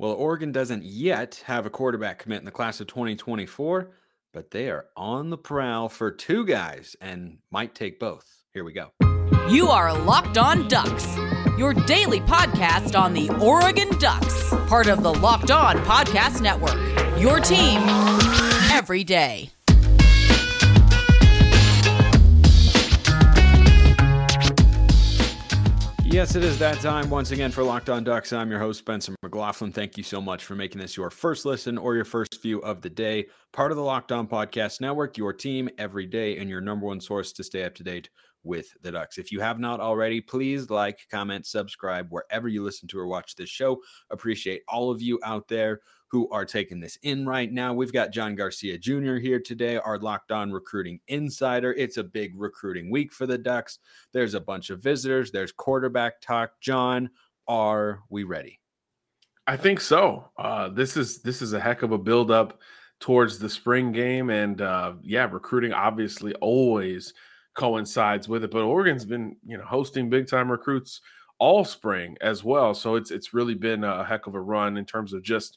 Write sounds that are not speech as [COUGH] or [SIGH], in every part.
Well, Oregon doesn't yet have a quarterback commit in the class of 2024, but they are on the prowl for two guys and might take both. Here we go. You are Locked On Ducks, your daily podcast on the Oregon Ducks, part of the Locked On Podcast Network. Your team every day. Yes, it is that time once again for Locked On Ducks. I'm your host, Spencer McLaughlin. Thank you so much for making this your first listen or your first view of the day. Part of the Locked On Podcast Network, your team every day, and your number one source to stay up to date with the Ducks. If you have not already, please like, comment, subscribe wherever you listen to or watch this show. Appreciate all of you out there who are taking this in right now. We've got John Garcia Jr. here today, our locked on recruiting insider. It's a big recruiting week for the Ducks. There's a bunch of visitors, there's quarterback talk. John, are we ready? I think so. Uh, this is this is a heck of a build up towards the spring game, and uh, yeah, recruiting obviously always coincides with it. But Oregon's been you know hosting big time recruits all spring as well, so it's it's really been a heck of a run in terms of just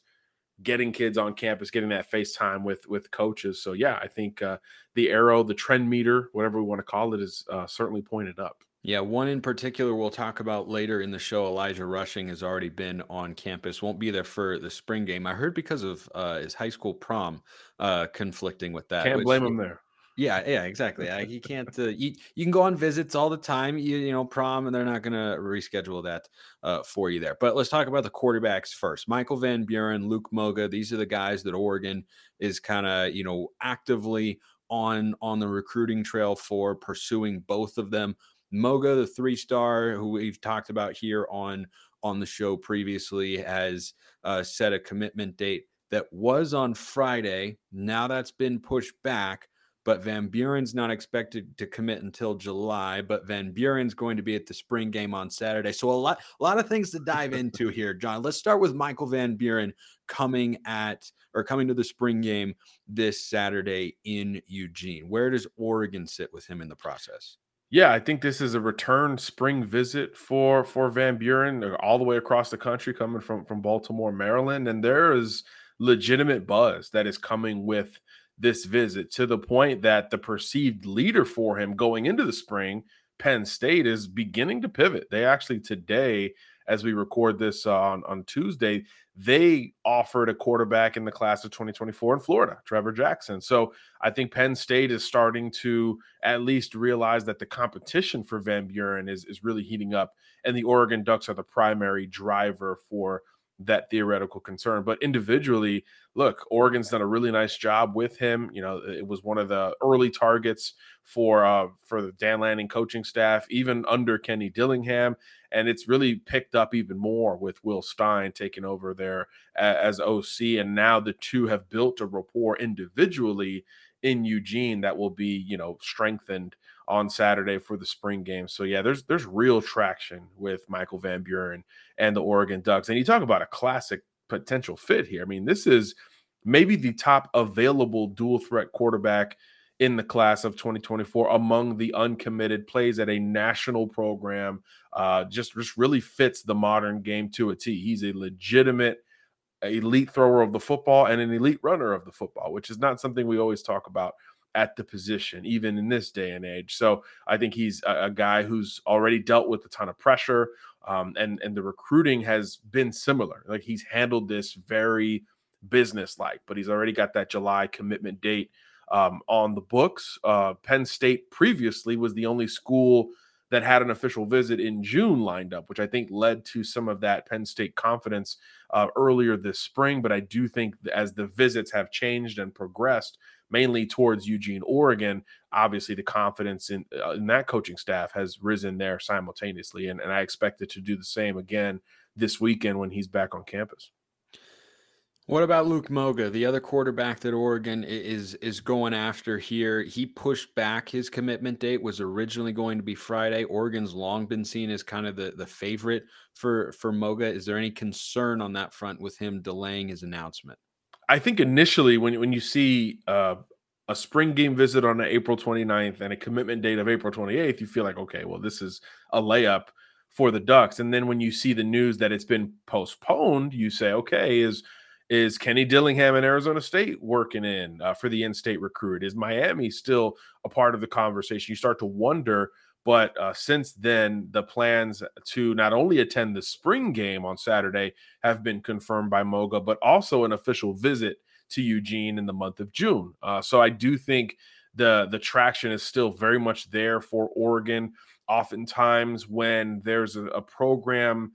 getting kids on campus, getting that face time with with coaches. So yeah, I think uh, the arrow, the trend meter, whatever we want to call it, is uh, certainly pointed up. Yeah, one in particular we'll talk about later in the show. Elijah Rushing has already been on campus. Won't be there for the spring game. I heard because of uh, his high school prom uh, conflicting with that. Can't blame him there. Yeah, yeah, exactly. I, you can't. Uh, you you can go on visits all the time. You you know prom, and they're not going to reschedule that uh, for you there. But let's talk about the quarterbacks first. Michael Van Buren, Luke Moga. These are the guys that Oregon is kind of you know actively on on the recruiting trail for pursuing both of them. Moga, the three star who we've talked about here on on the show previously, has uh, set a commitment date that was on Friday. Now that's been pushed back but Van Buren's not expected to commit until July. But Van Buren's going to be at the spring game on Saturday. So a lot, a lot of things to dive [LAUGHS] into here, John. Let's start with Michael Van Buren coming at or coming to the spring game this Saturday in Eugene. Where does Oregon sit with him in the process? Yeah, I think this is a return spring visit for for Van Buren uh, all the way across the country, coming from from Baltimore, Maryland, and there is legitimate buzz that is coming with this visit to the point that the perceived leader for him going into the spring, Penn State, is beginning to pivot. They actually today, as we record this uh, on, on Tuesday, they offered a quarterback in the class of 2024 in Florida, Trevor Jackson. So I think Penn State is starting to at least realize that the competition for Van Buren is, is really heating up, and the Oregon Ducks are the primary driver for that theoretical concern. But individually, look, Oregon's done a really nice job with him. You know, it was one of the early targets for uh, for the Dan Lanning coaching staff, even under Kenny Dillingham, and it's really picked up even more with Will Stein taking over there as OC, and now the two have built a rapport individually in Eugene that will be you know strengthened on Saturday for the spring game. So yeah, there's there's real traction with Michael Van Buren and the Oregon Ducks. And you talk about a classic potential fit here. I mean, this is maybe the top available dual threat quarterback in the class of 2024 among the uncommitted plays at a national program. Uh, just just really fits the modern game to a T. He's a legitimate elite thrower of the football and an elite runner of the football, which is not something we always talk about at the position, even in this day and age. So I think he's a, a guy who's already dealt with a ton of pressure, um, and and the recruiting has been similar. Like he's handled this very business-like, but he's already got that July commitment date um, on the books. Uh, Penn State previously was the only school that had an official visit in June lined up, which I think led to some of that Penn State confidence uh, earlier this spring. But I do think as the visits have changed and progressed, mainly towards Eugene, Oregon, obviously the confidence in, uh, in that coaching staff has risen there simultaneously. And, and I expect it to do the same again this weekend when he's back on campus. What about Luke Moga, the other quarterback that Oregon is is going after here? He pushed back his commitment date was originally going to be Friday. Oregon's long been seen as kind of the the favorite for for Moga. Is there any concern on that front with him delaying his announcement? I think initially when when you see uh, a spring game visit on April 29th and a commitment date of April 28th, you feel like okay, well this is a layup for the Ducks. And then when you see the news that it's been postponed, you say, okay, is is Kenny Dillingham in Arizona State working in uh, for the in-state recruit? Is Miami still a part of the conversation? You start to wonder. But uh, since then, the plans to not only attend the spring game on Saturday have been confirmed by Moga, but also an official visit to Eugene in the month of June. Uh, so I do think the the traction is still very much there for Oregon. Oftentimes, when there's a, a program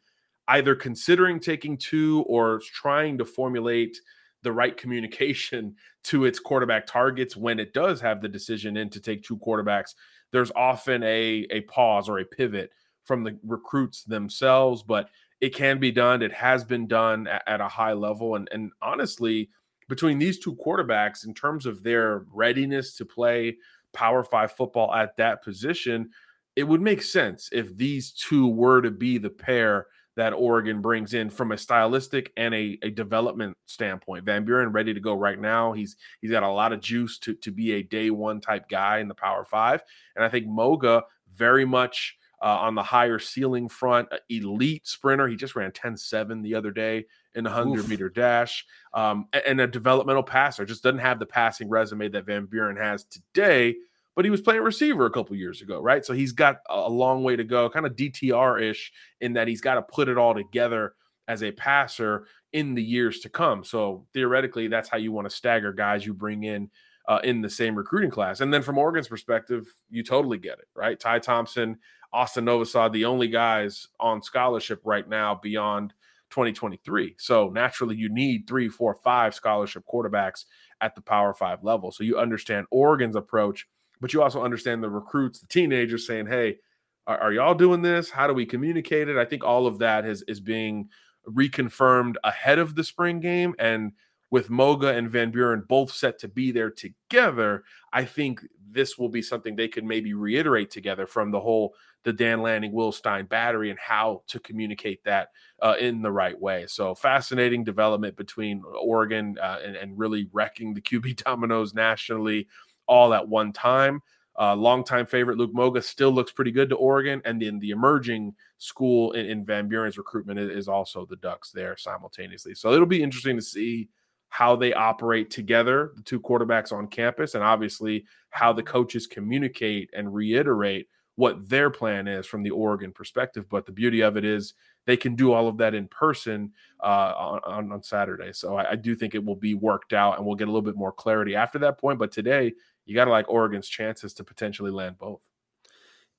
either considering taking two or trying to formulate the right communication [LAUGHS] to its quarterback targets when it does have the decision in to take two quarterbacks there's often a a pause or a pivot from the recruits themselves but it can be done it has been done at, at a high level and and honestly between these two quarterbacks in terms of their readiness to play power 5 football at that position it would make sense if these two were to be the pair that Oregon brings in from a stylistic and a, a development standpoint. Van Buren ready to go right now. He's he's got a lot of juice to to be a day one type guy in the Power Five, and I think Moga very much. Uh, on the higher ceiling front, elite sprinter. He just ran 10 7 the other day in the 100 Oof. meter dash. Um, and a developmental passer. Just doesn't have the passing resume that Van Buren has today, but he was playing receiver a couple years ago, right? So he's got a long way to go, kind of DTR ish in that he's got to put it all together as a passer in the years to come. So theoretically, that's how you want to stagger guys you bring in uh, in the same recruiting class. And then from Oregon's perspective, you totally get it, right? Ty Thompson, Austin Novosad, the only guys on scholarship right now beyond 2023. So naturally, you need three, four, five scholarship quarterbacks at the Power Five level. So you understand Oregon's approach but you also understand the recruits, the teenagers saying, "Hey, are, are, y'all doing this? How do we communicate it?" I think all of that is is being reconfirmed ahead of the spring game, and with Moga and Van Buren both set to be there together, I think this will be something they could maybe reiterate together from the whole the Dan Lanning Will Stein battery and how to communicate that uh, in the right way. So fascinating development between Oregon uh, and, and really wrecking the [LAUGHS] QB dominoes nationally all at one time. Uh, longtime favorite Luke Moga still looks pretty good to Oregon, and then the emerging school in, in Van Buren's recruitment is, is, also the Ducks there simultaneously. So it'll be interesting to see how they operate together, the two quarterbacks on campus, and obviously how the coaches communicate and reiterate what their plan is from the Oregon perspective. But the beauty of it is they can do all of that in person uh, on, on Saturday. So I, I do think it will be worked out, and we'll get a little bit more clarity after that point. But today you got to like Oregon's chances to potentially land both.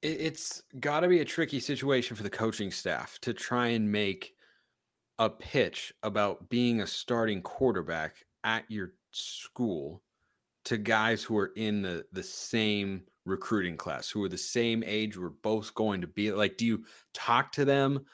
It's got to be a tricky situation for the coaching staff to try and make a pitch about being a starting quarterback at your school to guys who are in the the same recruiting class who are the same age we're both going to be like do you talk to them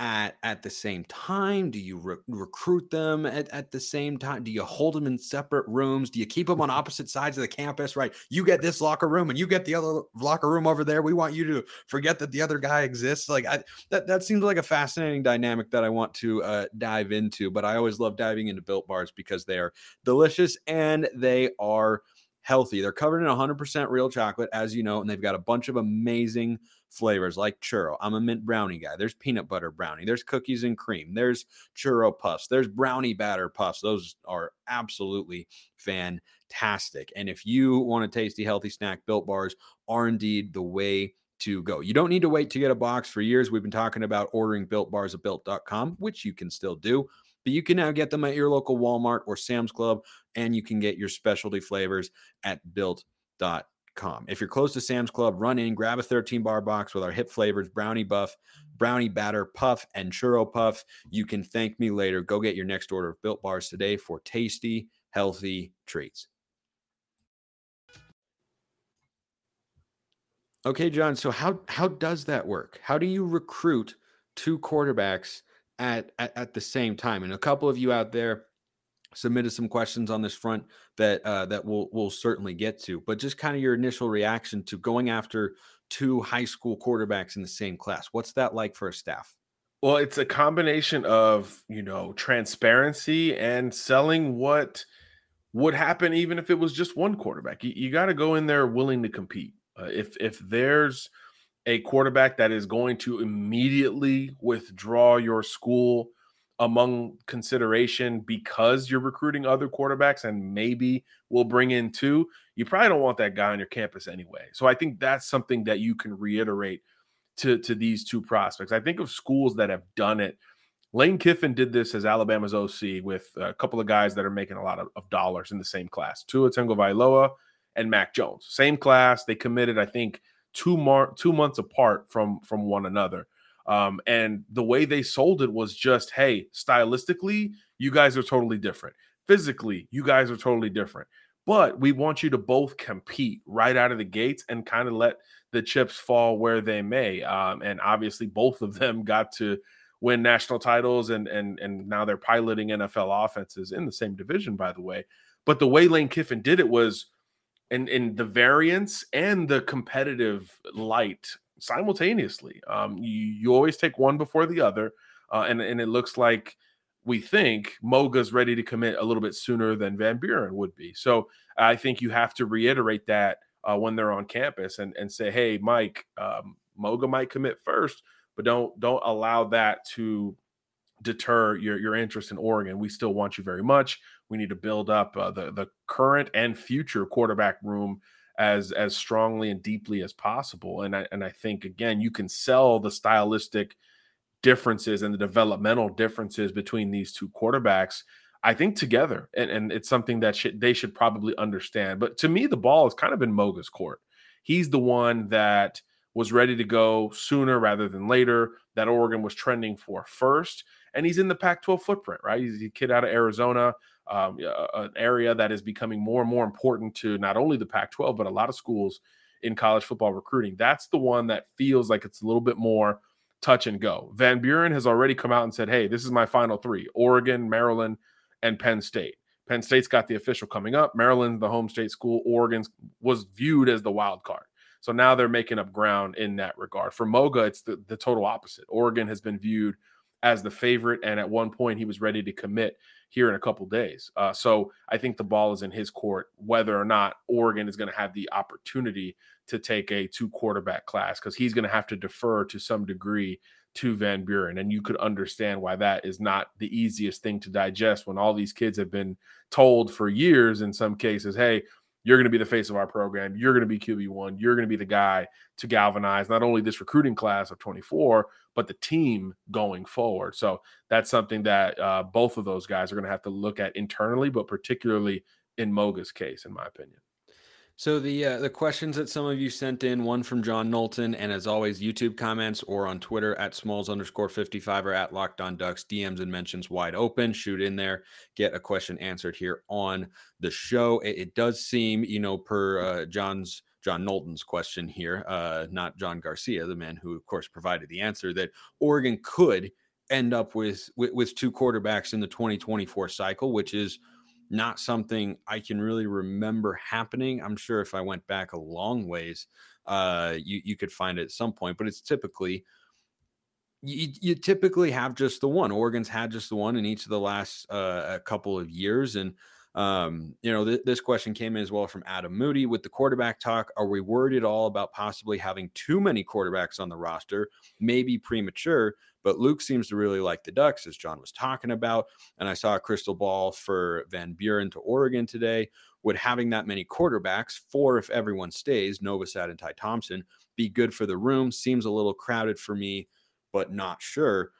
at at the same time? Do you re- recruit them at, at the same time? Do you hold them in separate rooms? Do you keep them on [LAUGHS] opposite sides of the campus? Right, you get this locker room and you get the other locker room over there. We want you to forget that the other guy exists. Like I, that that seems like a fascinating dynamic that I want to uh, dive into. But I always love diving into built bars because they are delicious and they are healthy. They're covered in 100% real chocolate, as you know, and they've got a bunch of amazing flavors like churro. I'm a mint brownie guy. There's peanut butter brownie. There's cookies and cream. There's churro puffs. There's brownie batter puffs. Those are absolutely fantastic. And if you want a tasty, healthy snack, built bars are indeed the way to go. You don't need to wait to get a box. For years, we've been talking about ordering built bars at built.com, which you can still do. But you can now get them at your local Walmart or Sam's Club, and you can get your specialty flavors at built.com. If you're close to Sam's Club, run in, grab a 13 bar box with our hip flavors brownie buff, brownie batter puff, and churro puff. You can thank me later. Go get your next order of built bars today for tasty, healthy treats. Okay, John. So how how does that work? How do you recruit two quarterbacks at, at, at the same time? And a couple of you out there submitted some questions on this front that uh, that we'll we'll certainly get to. But just kind of your initial reaction to going after two high school quarterbacks in the same class. What's that like for a staff? Well, it's a combination of you know transparency and selling what would happen even if it was just one quarterback. You, you got to go in there willing to compete. Uh, if if there's a quarterback that is going to immediately withdraw your school among consideration because you're recruiting other quarterbacks and maybe will bring in two, you probably don't want that guy on your campus anyway. So I think that's something that you can reiterate to, to these two prospects. I think of schools that have done it. Lane Kiffin did this as Alabama's OC with a couple of guys that are making a lot of, of dollars in the same class. Tua Tagovailoa and Mac Jones. Same class. They committed, I think, two more two months apart from from one another. Um, and the way they sold it was just, hey, stylistically, you guys are totally different. Physically, you guys are totally different. But we want you to both compete right out of the gates and kind of let the chips fall where they may. Um, and obviously, both of them got to win national titles, and and and now they're piloting NFL offenses in the same division, by the way. But the way Lane Kiffin did it was in in the variance and the competitive light simultaneously. Um, you, you always take one before the other, uh, and and it looks like we think Moga's ready to commit a little bit sooner than Van Buren would be. So I think you have to reiterate that uh, when they're on campus and and say, hey, Mike, um, Moga might commit first, but don't don't allow that to deter your your interest in Oregon. We still want you very much. We need to build up uh, the the current and future quarterback room as as strongly and deeply as possible. And I and I think again, you can sell the stylistic differences and the developmental differences between these two quarterbacks. I think together, and, and it's something that should, they should probably understand. But to me, the ball is kind of in Moga's court. He's the one that was ready to go sooner rather than later. That Oregon was trending for first, and he's in the Pac-12 footprint, right? He's a kid out of Arizona um, an area that is becoming more and more important to not only the Pac 12, but a lot of schools in college football recruiting. That's the one that feels like it's a little bit more touch and go. Van Buren has already come out and said, hey, this is my final three Oregon, Maryland, and Penn State. Penn State's got the official coming up. Maryland, the home state school. Oregon was viewed as the wild card. So now they're making up ground in that regard. For Moga, it's the, the total opposite. Oregon has been viewed as the favorite, and at one point he was ready to commit here in a couple days. Uh, so I think the ball is in his court, whether or not Oregon is going to have the opportunity to take a two quarterback class because he's going to have to defer to some degree to Van Buren. And you could understand why that is not the easiest thing to digest when all these kids have been told for years, in some cases, hey, you're going to be the face of our program. You're going to be QB1. You're going to be the guy to galvanize not only this recruiting class of 24, but the team going forward. So that's something that uh, both of those guys are going to have to look at internally, but particularly in Moga's case, in my opinion. So the uh, the questions that some of you sent in, one from John Knowlton, and as always, YouTube comments or on Twitter at Smalls underscore fifty five or at Locked On Ducks DMs and mentions wide open. Shoot in there, get a question answered here on the show. It, it does seem, you know, per uh, John's John Knowlton's question here, uh, not John Garcia, the man who of course provided the answer, that Oregon could end up with, with, with two quarterbacks in the twenty twenty four cycle, which is not something I can really remember happening. I'm sure if I went back a long ways, uh, you you could find it at some point, but it's typically you, you typically have just the one. Oregon's had just the one in each of the last uh, couple of years, and um, you know th- this question came in as well from Adam Moody with the quarterback talk. Are we worried at all about possibly having too many quarterbacks on the roster? Maybe premature but Luke seems to really like the Ducks, as John was talking about. And I saw a crystal ball for Van Buren to Oregon today. Would having that many quarterbacks, four if everyone stays, Novosad and Ty Thompson, be good for the room? Seems a little crowded for me, but not sure.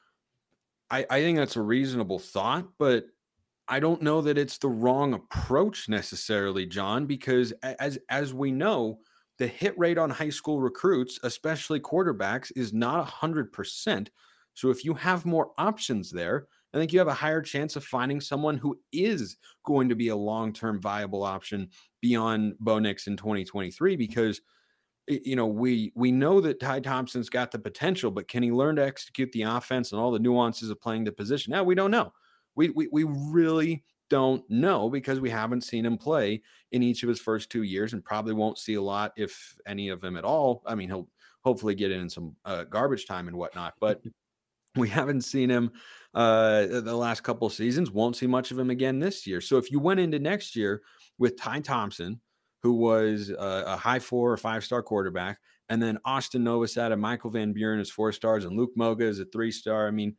I, I think that's a reasonable thought, but I don't know that it's the wrong approach necessarily, John, because as as we know, the hit rate on high school recruits, especially quarterbacks, is not 100%. So if you have more options there, I think you have a higher chance of finding someone who is going to be a long-term viable option beyond Bo Nix in 2023 because you know we we know that Ty Thompson's got the potential, but can he learn to execute the offense and all the nuances of playing the position? Now we don't know. We we we really don't know because we haven't seen him play in each of his first two years and probably won't see a lot if any of them at all. I mean, he'll hopefully get in some uh, garbage time and whatnot, but [LAUGHS] we haven't seen him uh, the last couple seasons. Won't see much of him again this year. So if you went into next year with Ty Thompson, who was a, a high four or five star quarterback, and then Austin Novosad and Michael Van Buren as four stars, and Luke Moga is a three star. I mean,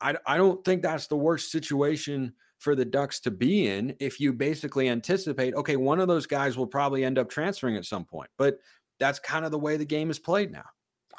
I, I don't think that's the worst situation for the Ducks to be in if you basically anticipate, okay, one of those guys will probably end up transferring at some point. But that's kind of the way the game is played now.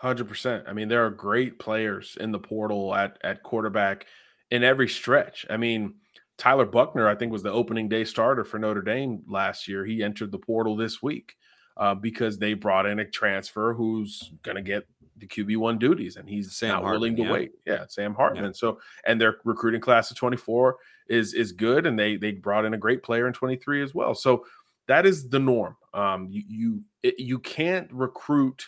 100%. I mean, there are great players in the portal at, at quarterback in every stretch. I mean, Tyler Buchner, I think, was the opening day starter for Notre Dame last year. He entered the portal this week uh, because they brought in a transfer who's going to get the QB one duties, and he's Sam not Hartman, willing to yeah. wait. Yeah, Sam Hartman. Yeah. So, and their recruiting class of 24 is is good, and they they brought in a great player in 23 as well. So that is the norm. Um, you you it, you can't recruit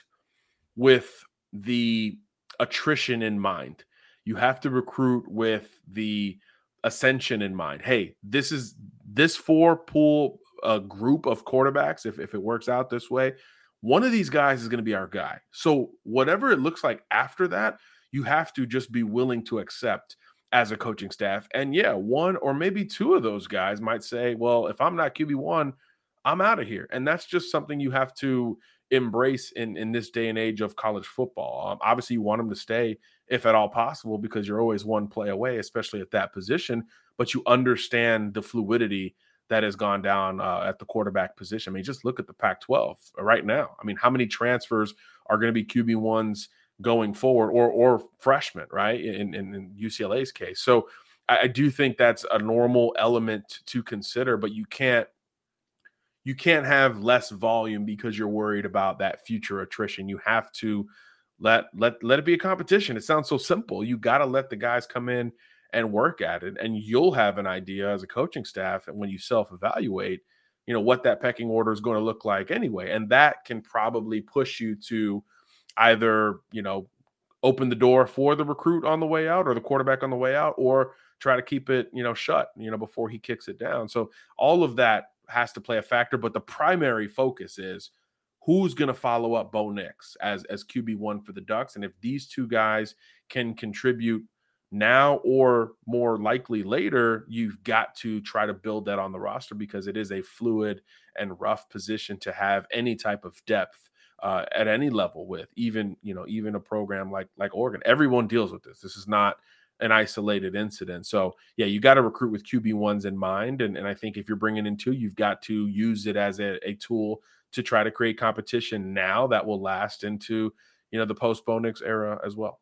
with the attrition in mind. You have to recruit with the ascension in mind. Hey, this is this four pool a group of quarterbacks. If if it works out this way, one of these guys is going to be our guy. So whatever it looks like after that, you have to just be willing to accept as a coaching staff. And yeah, one or maybe two of those guys might say, well, if I'm not QB1, I'm out of here. And that's just something you have to embrace in, in this day and age of college football. Um, obviously, you want them to stay if at all possible because you're always one play away, especially at that position. But you understand the fluidity that has gone down uh, at the quarterback position. I mean, just look at the Pac 12 right now. I mean, how many transfers are going to be QB1s going forward or, or freshmen, right? In, in, in UCLA's case. So I, I do think that's a normal element to consider, but you can't you can't have less volume because you're worried about that future attrition. You have to let let let it be a competition. It sounds so simple. You got to let the guys come in and work at it. And you'll have an idea as a coaching staff and when you self evaluate, you know, what that pecking order is going to look like anyway. And that can probably push you to either, you know, open the door for the recruit on the way out or the quarterback on the way out or try to keep it, you know, shut, you know, before he kicks it down. So all of that has to play a factor, but the primary focus is who's going to follow up Bo Nix as as QB1 for the Ducks and if these two guys can contribute now or more likely later, you've got to try to build that on the roster because it is a fluid and rough position to have any type of depth uh, at any level with. Even you know, even a program like like Oregon, everyone deals with this. This is not an isolated incident. So yeah, you got to recruit with QB ones in mind, and and I think if you're bringing in two, you've got to use it as a, a tool to try to create competition now that will last into you know the post Bo Nix era as well.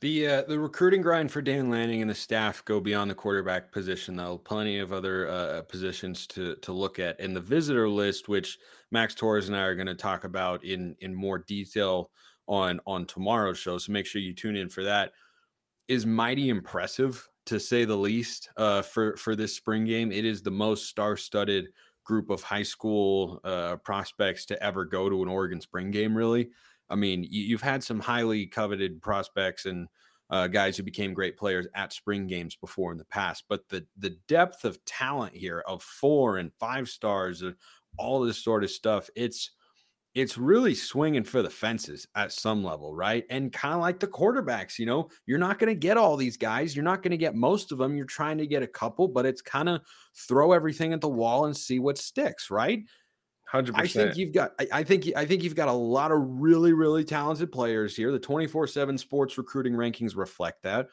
The uh, the recruiting grind for Dan Lanning and the staff go beyond the quarterback position, though. Plenty of other uh, positions to to look at, and the visitor list, which Max Torres and I are going to talk about in in more detail on on tomorrow's show. So make sure you tune in for that. Is mighty impressive to say the least uh, for for this spring game. It is the most star studded group of high school uh, prospects to ever go to an Oregon spring game. Really, I mean, you, have had some highly coveted prospects and uh, guys who became great players at spring games before in the past, but the the depth of talent here of four and five stars, and all this sort of stuff, it's it's really swinging for the fences at some level, right? And kind of like the quarterbacks, you know, you're not going to get all these guys. You're not going to get most of them. You're trying to get a couple, but it's kind of throw everything at the wall and see what sticks, right? 100%. I think you've got. I, I think. I think you've got a lot of really, really talented players here. The twenty four seven sports recruiting rankings reflect that,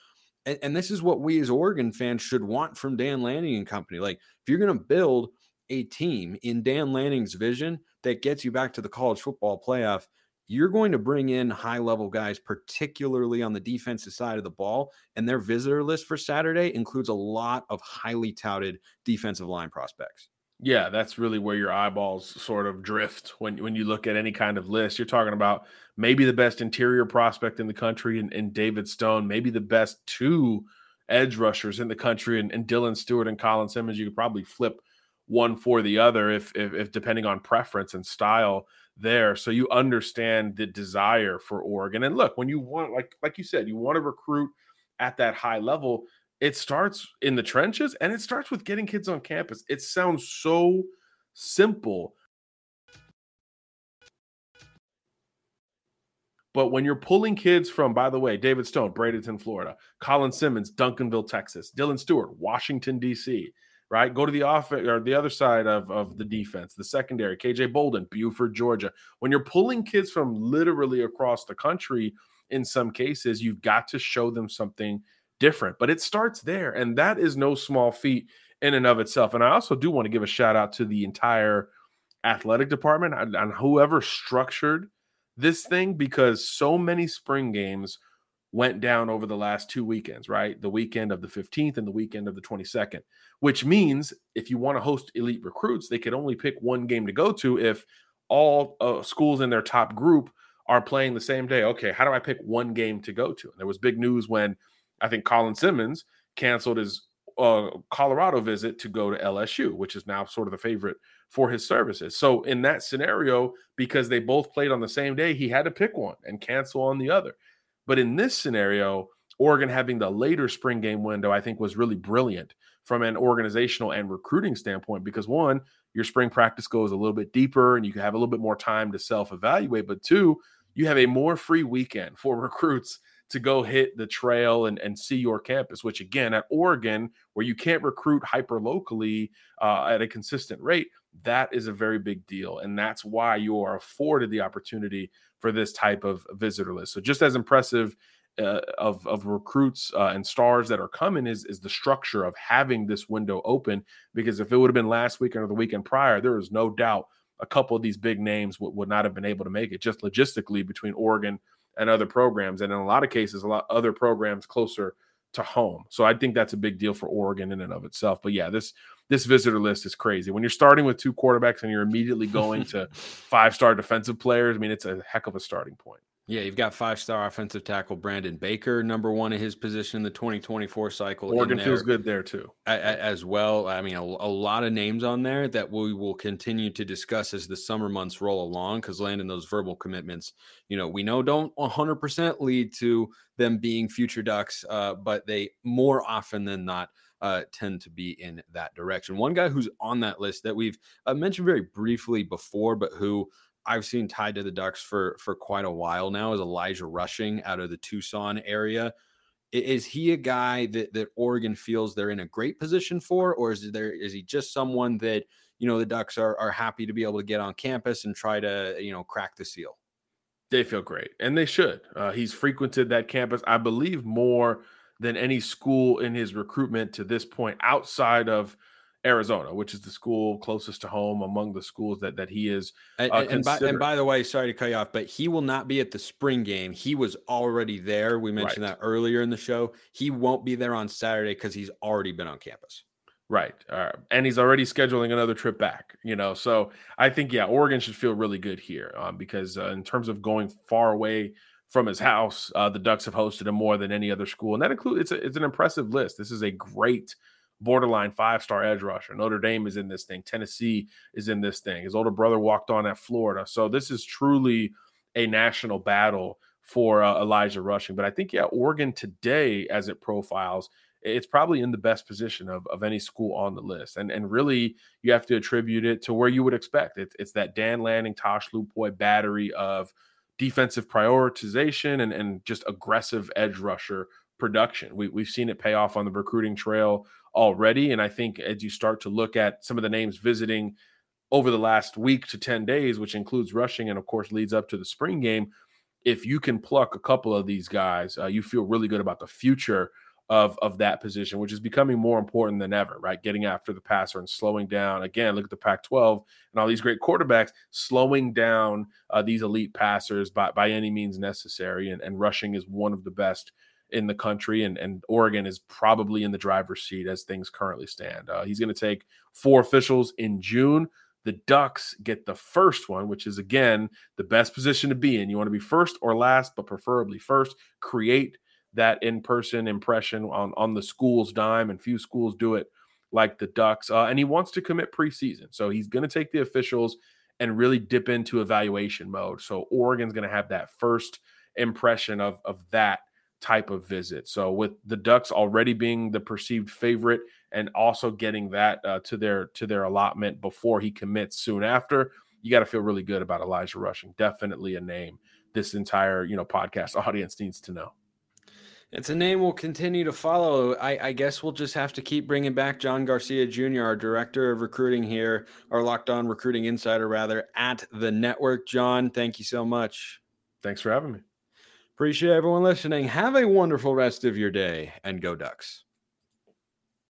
and, and this is what we as Oregon fans should want from Dan Lanning and company. Like, if you're going to build a team in Dan Lanning's vision that gets you back to the college football playoff, you're going to bring in high level guys, particularly on the defensive side of the ball. And their visitor list for Saturday includes a lot of highly touted defensive line prospects. Yeah, that's really where your eyeballs sort of drift when when you look at any kind of list. You're talking about maybe the best interior prospect in the country and, in David Stone, maybe the best two edge rushers in the country and, and Dylan Stewart and Colin Simmons. You could probably flip one for the other if, if, if depending on preference and style there. So you understand the desire for Oregon. And look, when you want like like you said, you want to recruit at that high level it starts in the trenches and it starts with getting kids on campus. It sounds so simple. But when you're pulling kids from, by the way, David Stone, Bradenton, Florida, Colin Simmons, Duncanville, Texas, Dylan Stewart, Washington, D.C., right? Go to the off or the other side of, of the defense, the secondary, KJ Bolden, Buford, Georgia. When you're pulling kids from literally across the country, in some cases, you've got to show them something different. But it starts there, and that is no small feat in and of itself. And I also do want to give a shout out to the entire athletic department and, and whoever structured this thing because so many spring games went down over the last two weekends, right? The weekend of the 15th and the weekend of the 22nd, which means if you want to host elite recruits, they could only pick one game to go to if all uh, schools in their top group are playing the same day. Okay, how do I pick one game to go to? And there was big news when I think Colin Simmons canceled his uh, Colorado visit to go to LSU, which is now sort of the favorite for his services. So in that scenario, because they both played on the same day, he had to pick one and cancel on the other. But in this scenario, Oregon having the later spring game window, I think was really brilliant from an organizational and recruiting standpoint because one, your spring practice goes a little bit deeper and you can have a little bit more time to self evaluate. But two, you have a more free weekend for [LAUGHS] recruits to go hit the trail and, and see your campus, which again, at Oregon, where you can't recruit hyper locally uh, at a consistent rate, that is a very big deal. And that's why you are afforded the opportunity for this type of visitor list. So, just as impressive uh, of, of recruits uh, and stars that are coming is, is the structure of having this window open. Because if it would have been last weekend or the weekend prior, there is no doubt a couple of these big names would, would not have been able to make it just logistically between Oregon and other programs. And in a lot of cases, a lot other programs closer to home. So I think that's a big deal for Oregon in and of itself. But yeah, this this visitor list is crazy. When you're starting with two quarterbacks and you're immediately [LAUGHS] going to five star defensive players, I mean, it's a heck of a starting point. Yeah, you've got five star offensive tackle Brandon Baker, number one in his position in the 2024 cycle. Oregon feels good there too, as well. I mean, a, a, lot of names on there that we will continue to discuss as the summer months roll along because landing those verbal commitments, you know, we know don't 100% lead to them being future Ducks, uh, but they more often than not uh, tend to be in that direction. One guy who's on that list that we've uh, mentioned very briefly before, but who I've seen tied to the Ducks for for quite a while now is Elijah Rushing out of the Tucson area. Is he a guy that that Oregon feels they're in a great position for, or is there is he just someone that you know the Ducks are are happy to be able to get on campus and try to you know crack the seal? They feel great, and they should. Uh, he's frequented that campus, I believe, more than any school in his recruitment to this point outside of Arizona, which is the school closest to home among the schools that that he is. Uh, and, and, by, and, by, the way, sorry to cut you off, but he will not be at the spring game. He was already there. We mentioned right. that earlier in the show. He won't be there on Saturday because he's already been on campus. Right. Uh, and he's already scheduling another trip back, you know. So I think, yeah, Oregon should feel really good here um, because uh, in terms of going far away from his house, uh, the Ducks have hosted him more than any other school. And that includes, it's, a, it's an impressive list. This is a great borderline five star edge rusher. Notre Dame is in this thing. Tennessee is in this thing. His older brother walked on at Florida. So this is truly a national battle for uh, Elijah Rushing. But I think, yeah, Oregon today, as it profiles, it's probably in the best position of, of any school on the list. And and really, you have to attribute it to where you would expect. It, it's that Dan Lanning, Tosh Lupoi battery of defensive prioritization and, and just aggressive edge rusher production. We, we've seen it pay off on the recruiting trail already. And I think as you start to look at some of the names visiting over the last week to 10 days, which includes Rushing and of course leads up to the spring game, if you can pluck a couple of these guys, uh, you feel really good about the future of of that position, which is becoming more important than ever, right? Getting after the passer and slowing down. Again, look at the Pac-12 and all these great quarterbacks slowing down uh, these elite passers by by any means necessary. And, and Rushing is one of the best in the country, and, and Oregon is probably in the driver's seat as things currently stand. Uh, he's going to take four officials in June. The Ducks get the first one, which is again the best position to be in. You want to be first or last, but preferably first. Create that in-person impression on on the school's dime, and few schools do it like the Ducks. Uh, and he wants to commit preseason, so he's going to take the officials and really dip into evaluation mode. So Oregon's going to have that first impression of of that type of visit. So with the Ducks already being the perceived favorite and also getting that uh, to their to their allotment before he commits soon after, you got to feel really good about Elijah Rushing. Definitely a name this entire you know podcast [LAUGHS] audience needs to know. It's a name we'll continue to follow. I, I, guess we'll just have to keep bringing back John Garcia Jr., our director of recruiting here, our Locked On Recruiting Insider, rather, at the network. John, thank you so much. Thanks for having me. Appreciate everyone listening. Have a wonderful rest of your day and go Ducks.